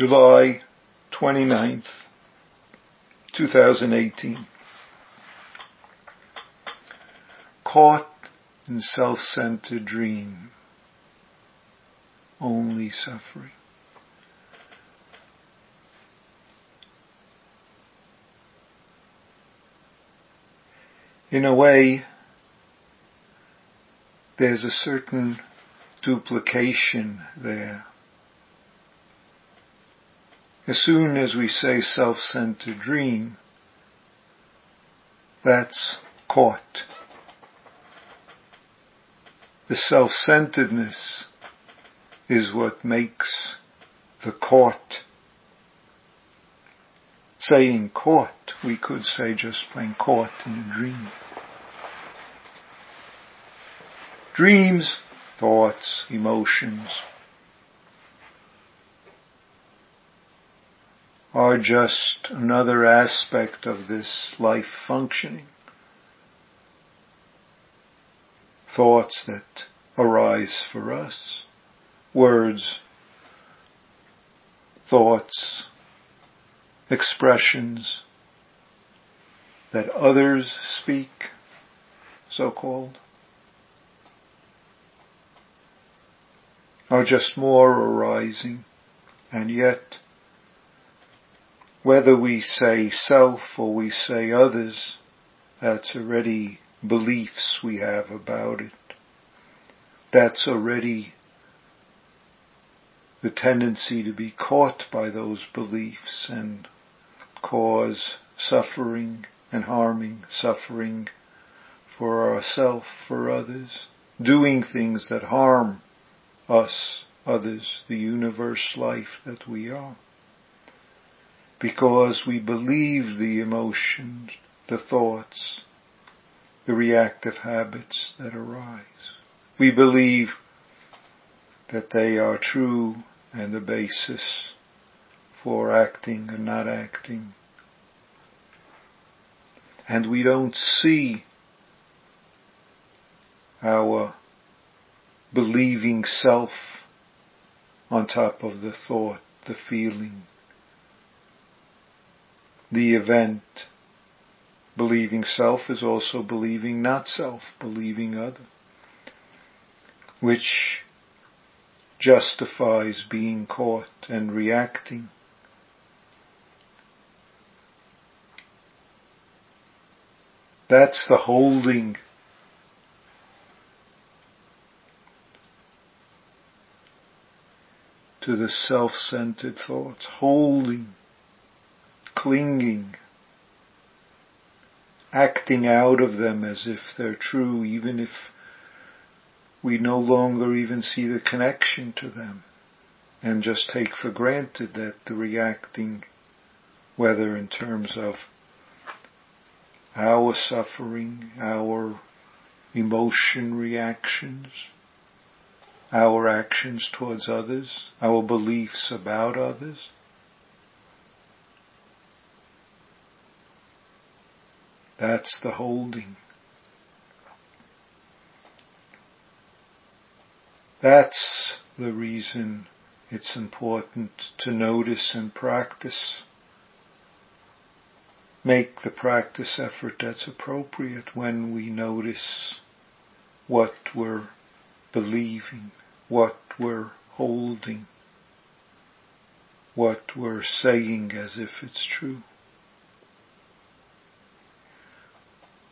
July 29th, 2018. Caught in self-centered dream, only suffering. In a way, there's a certain duplication there. As soon as we say self-centered dream, that's caught. The self-centeredness is what makes the caught. Saying caught, we could say just plain caught in a dream. Dreams, thoughts, emotions, are just another aspect of this life functioning. Thoughts that arise for us, words, thoughts, expressions that others speak, so called, are just more arising and yet whether we say self or we say others, that's already beliefs we have about it. That's already the tendency to be caught by those beliefs and cause suffering and harming, suffering for ourselves, for others, doing things that harm us, others, the universe life that we are because we believe the emotions, the thoughts, the reactive habits that arise. We believe that they are true and the basis for acting and not acting. And we don't see our believing self on top of the thought, the feeling, the event. Believing self is also believing not self, believing other, which justifies being caught and reacting. That's the holding to the self-centered thoughts, holding clinging, acting out of them as if they're true, even if we no longer even see the connection to them and just take for granted that the reacting, whether in terms of our suffering, our emotion reactions, our actions towards others, our beliefs about others, That's the holding. That's the reason it's important to notice and practice. Make the practice effort that's appropriate when we notice what we're believing, what we're holding, what we're saying as if it's true.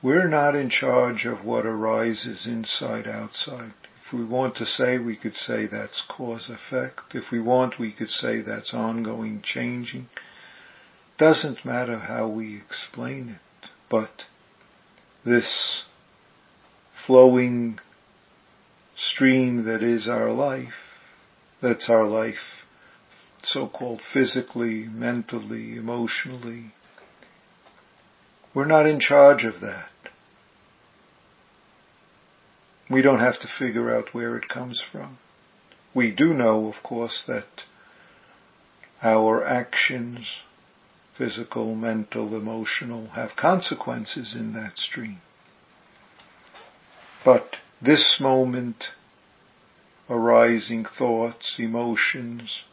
We're not in charge of what arises inside outside. If we want to say, we could say that's cause effect. If we want, we could say that's ongoing changing. Doesn't matter how we explain it, but this flowing stream that is our life, that's our life, so-called physically, mentally, emotionally, we're not in charge of that. We don't have to figure out where it comes from. We do know, of course, that our actions, physical, mental, emotional, have consequences in that stream. But this moment, arising thoughts, emotions,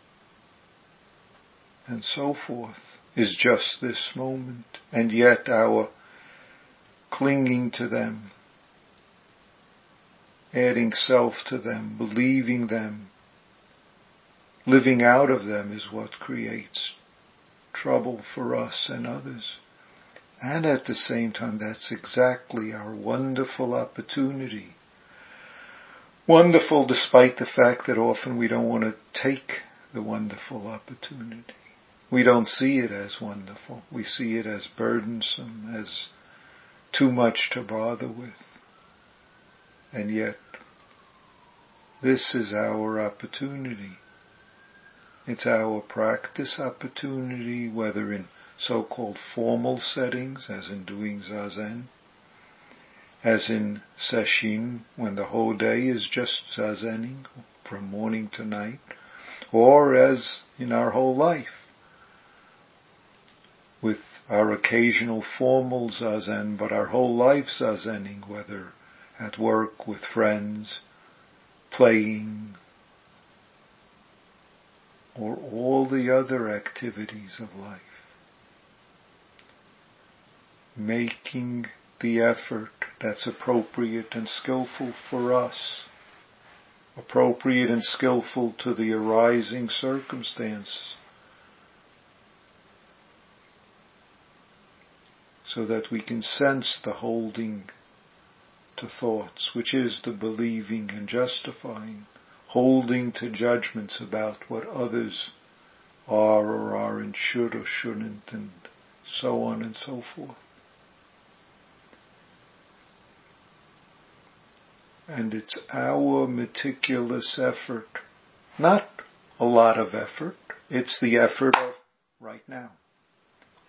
and so forth is just this moment. And yet our clinging to them, adding self to them, believing them, living out of them is what creates trouble for us and others. And at the same time, that's exactly our wonderful opportunity. Wonderful despite the fact that often we don't want to take the wonderful opportunity. We don't see it as wonderful. We see it as burdensome, as too much to bother with. And yet, this is our opportunity. It's our practice opportunity, whether in so-called formal settings, as in doing zazen, as in sesshin, when the whole day is just zazening from morning to night, or as in our whole life, with our occasional formal zazen, but our whole life zazening, whether at work, with friends, playing, or all the other activities of life. Making the effort that's appropriate and skillful for us, appropriate and skillful to the arising circumstance, so that we can sense the holding to thoughts, which is the believing and justifying, holding to judgments about what others are or aren't, should or shouldn't, and so on and so forth. And it's our meticulous effort, not a lot of effort, it's the effort of right now.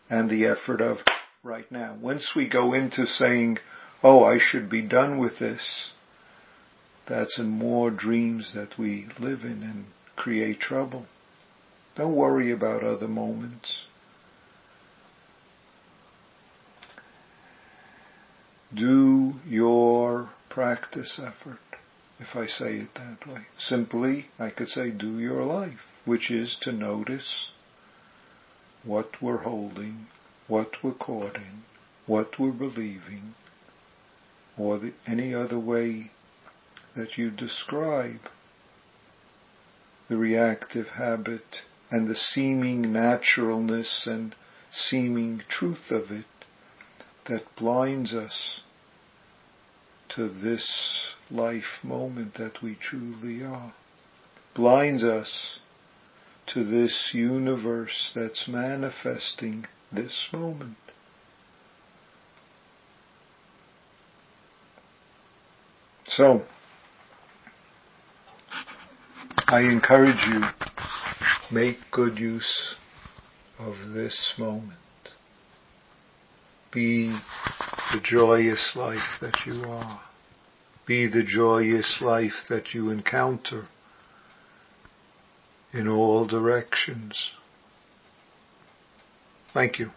And the effort of right now. Once we go into saying, oh, I should be done with this, that's in more dreams that we live in and create trouble. Don't worry about other moments. Do your practice effort, if I say it that way. Simply, I could say do your life, which is to notice what we're holding, what we're caught in, what we're believing, or the, any other way that you describe the reactive habit and the seeming naturalness and seeming truth of it that blinds us to this life moment that we truly are. Blinds us to this universe that's manifesting this moment. So, I encourage you, make good use of this moment. Be the joyous life that you are. Be the joyous life that you encounter in all directions. Thank you.